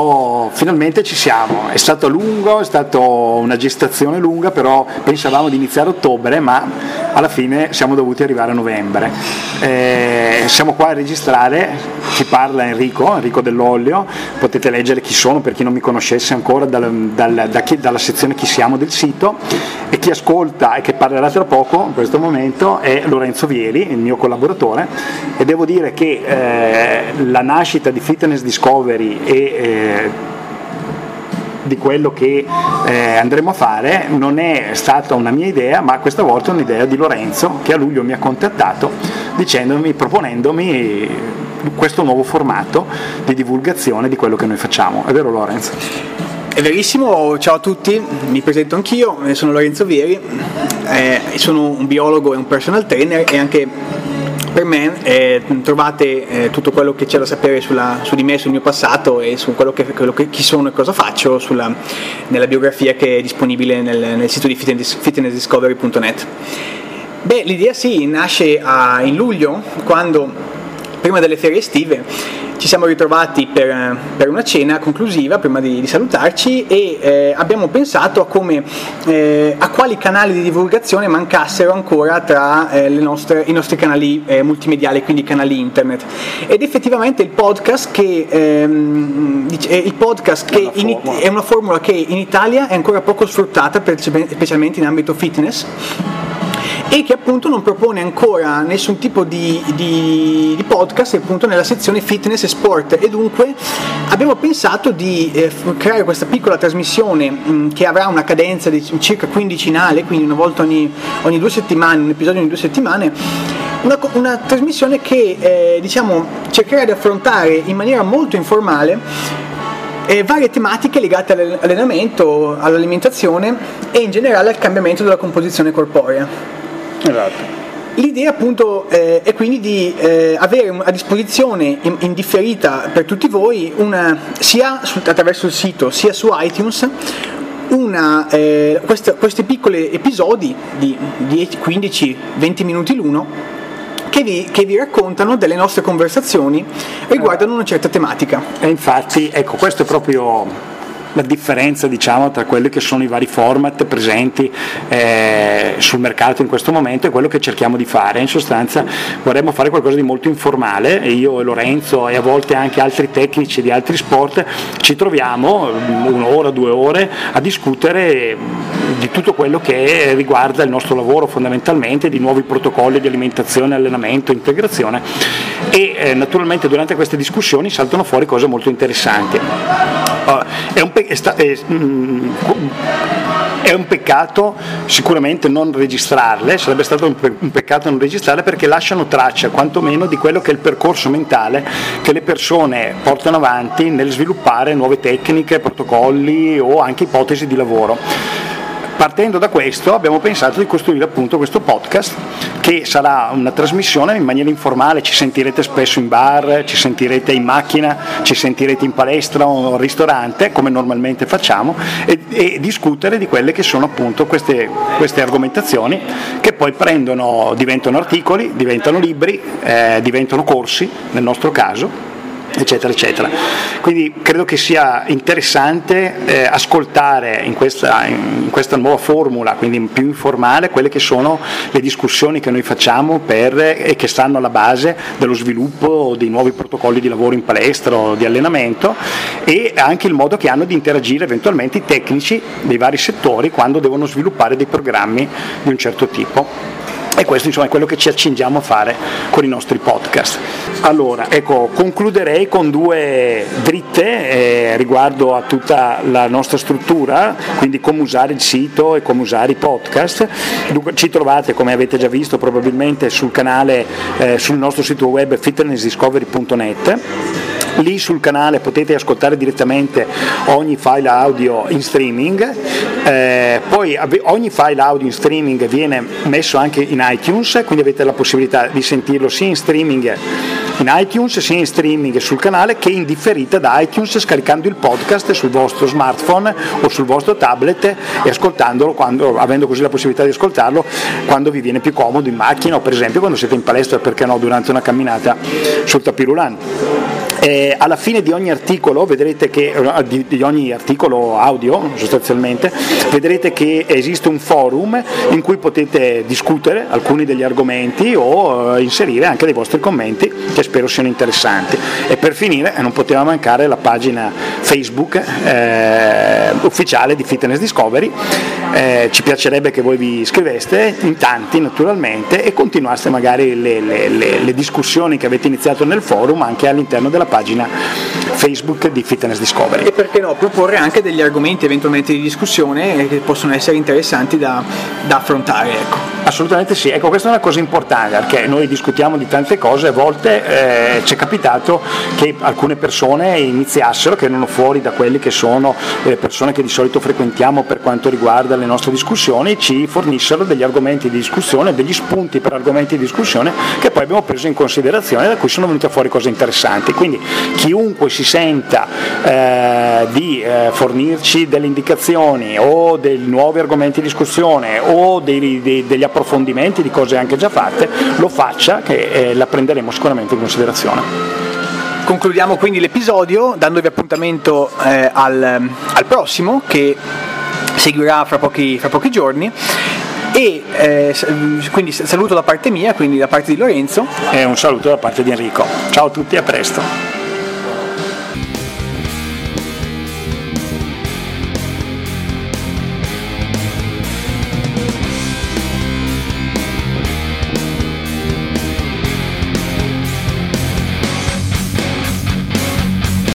oh, finalmente ci siamo. È stato lungo, è stata una gestazione lunga, però pensavamo di iniziare a ottobre, ma alla fine siamo dovuti arrivare a novembre. Eh, siamo qua a registrare, ci parla Enrico, Enrico dell'Olio, potete leggere chi sono per chi non mi conoscesse ancora dal, dal, da chi, dalla sezione chi siamo del sito. E chi ascolta e che parlerà tra poco in questo momento è Lorenzo Vieri, il mio collaboratore. E devo dire che eh, la nascita di Fitness Discovery e eh, di quello che eh, andremo a fare non è stata una mia idea, ma questa volta un'idea di Lorenzo che a luglio mi ha contattato dicendomi, proponendomi questo nuovo formato di divulgazione di quello che noi facciamo. È vero Lorenzo? È verissimo, ciao a tutti, mi presento anch'io, sono Lorenzo Vieri, eh, sono un biologo e un personal trainer e anche per me eh, trovate eh, tutto quello che c'è da sapere sulla, su di me, sul mio passato e su quello che, quello che chi sono e cosa faccio sulla, nella biografia che è disponibile nel, nel sito di fitnessdiscovery.net. Beh, l'idea sì, nasce a, in luglio, quando prima delle ferie estive ci siamo ritrovati per, per una cena conclusiva prima di, di salutarci e eh, abbiamo pensato a, come, eh, a quali canali di divulgazione mancassero ancora tra eh, nostre, i nostri canali eh, multimediali, quindi canali internet. Ed effettivamente il podcast che, ehm, il podcast che è, una in, è una formula che in Italia è ancora poco sfruttata, specialmente in ambito fitness e che appunto non propone ancora nessun tipo di, di, di podcast appunto nella sezione fitness e sport e dunque abbiamo pensato di eh, creare questa piccola trasmissione mh, che avrà una cadenza di circa quindicinale, quindi una volta ogni, ogni due settimane, un episodio ogni due settimane una, una, trasmissione che eh, diciamo, cercherà di affrontare in maniera molto informale eh, varie tematiche legate all'allenamento, all'alimentazione e in generale al cambiamento della composizione corporea. Esatto. L'idea appunto eh, è quindi di eh, avere a disposizione in, in, differita per tutti voi una, sia su, attraverso il sito sia su iTunes una, eh, questa, questi piccoli episodi di 15-20 minuti l'uno che vi, che vi, raccontano delle nostre conversazioni riguardano una certa tematica. E infatti, ecco, questo è proprio la differenza diciamo, tra quelli che sono i vari format presenti eh, sul mercato in questo momento e quello che cerchiamo di fare. In sostanza vorremmo fare qualcosa di molto informale e io e Lorenzo e a volte anche altri tecnici di altri sport ci troviamo un'ora, due ore a discutere di tutto quello che riguarda il nostro lavoro fondamentalmente, di nuovi protocolli di alimentazione, allenamento, integrazione e eh, naturalmente durante queste discussioni saltano fuori cose molto interessanti. Uh, è, mm, è, un peccato sicuramente non registrarle, sarebbe stato un, peccato non registrarle perché lasciano traccia quantomeno di quello che è il percorso mentale che le persone portano avanti nel sviluppare nuove tecniche, protocolli o anche ipotesi di lavoro. Partendo da questo abbiamo pensato di costruire appunto questo podcast che sarà una trasmissione in maniera informale, ci sentirete spesso in bar, ci sentirete in macchina, ci sentirete in palestra o al ristorante come normalmente facciamo e, e discutere di quelle che sono appunto queste, queste, argomentazioni che poi prendono, diventano articoli, diventano libri, eh, diventano corsi nel nostro caso eccetera eccetera. Quindi credo che sia interessante eh, ascoltare in questa, in questa, nuova formula, quindi più informale, quelle che sono le discussioni che noi facciamo per, e che stanno alla base dello sviluppo dei nuovi protocolli di lavoro in palestra o di allenamento e anche il modo che hanno di interagire eventualmente i tecnici dei vari settori quando devono sviluppare dei programmi di un certo tipo. E questo insomma, è quello che ci accingiamo a fare con i nostri podcast. Allora, ecco, concluderei con due dritte eh, riguardo a tutta la nostra struttura, quindi come usare il sito e come usare i podcast. Ci trovate, come avete già visto, probabilmente sul canale, eh, sul nostro sito web fitnessdiscovery.net lì sul canale potete ascoltare direttamente ogni file audio in streaming, eh, poi ogni file audio in streaming viene messo anche in iTunes, quindi avete la possibilità di sentirlo sia in streaming in iTunes, sia in streaming sul canale che in differita da iTunes scaricando il podcast sul vostro smartphone o sul vostro tablet e ascoltandolo quando, avendo così la possibilità di ascoltarlo quando vi viene più comodo in macchina o per esempio quando siete in palestra perché no durante una camminata sul tapirulan. Eh, alla fine di ogni articolo vedrete che eh, di, di, ogni articolo audio sostanzialmente vedrete che esiste un forum in cui potete discutere alcuni degli argomenti o eh, inserire anche dei vostri commenti che spero siano interessanti. E per finire non poteva mancare la pagina Facebook eh, ufficiale di Fitness Discovery. Eh, ci piacerebbe che voi vi iscriveste in tanti naturalmente e continuaste magari le, le, le, le discussioni che avete iniziato nel forum anche all'interno della pagina Facebook di Fitness Discovery. E perché no, proporre anche degli argomenti eventualmente di discussione che possono essere interessanti da, da affrontare. Ecco. Assolutamente sì, ecco questa è una cosa importante perché noi discutiamo di tante cose, a volte eh, ci è capitato che alcune persone iniziassero, che erano fuori da quelli che sono le persone che di solito frequentiamo per quanto riguarda le nostre discussioni, ci fornissero degli argomenti di discussione, degli spunti per argomenti di discussione che poi abbiamo preso in considerazione, da cui sono venute fuori cose interessanti. Quindi chiunque si senta eh, di eh, fornirci delle indicazioni o dei nuovi argomenti di discussione o dei, dei, degli approfondimenti di cose anche già fatte, lo faccia che eh, la prenderemo sicuramente in considerazione. Concludiamo quindi l'episodio dandovi appuntamento eh, al, al, prossimo che seguirà fra pochi, fra pochi giorni e eh, quindi saluto da parte mia, quindi da parte di Lorenzo e un saluto da parte di Enrico. Ciao a tutti, a presto.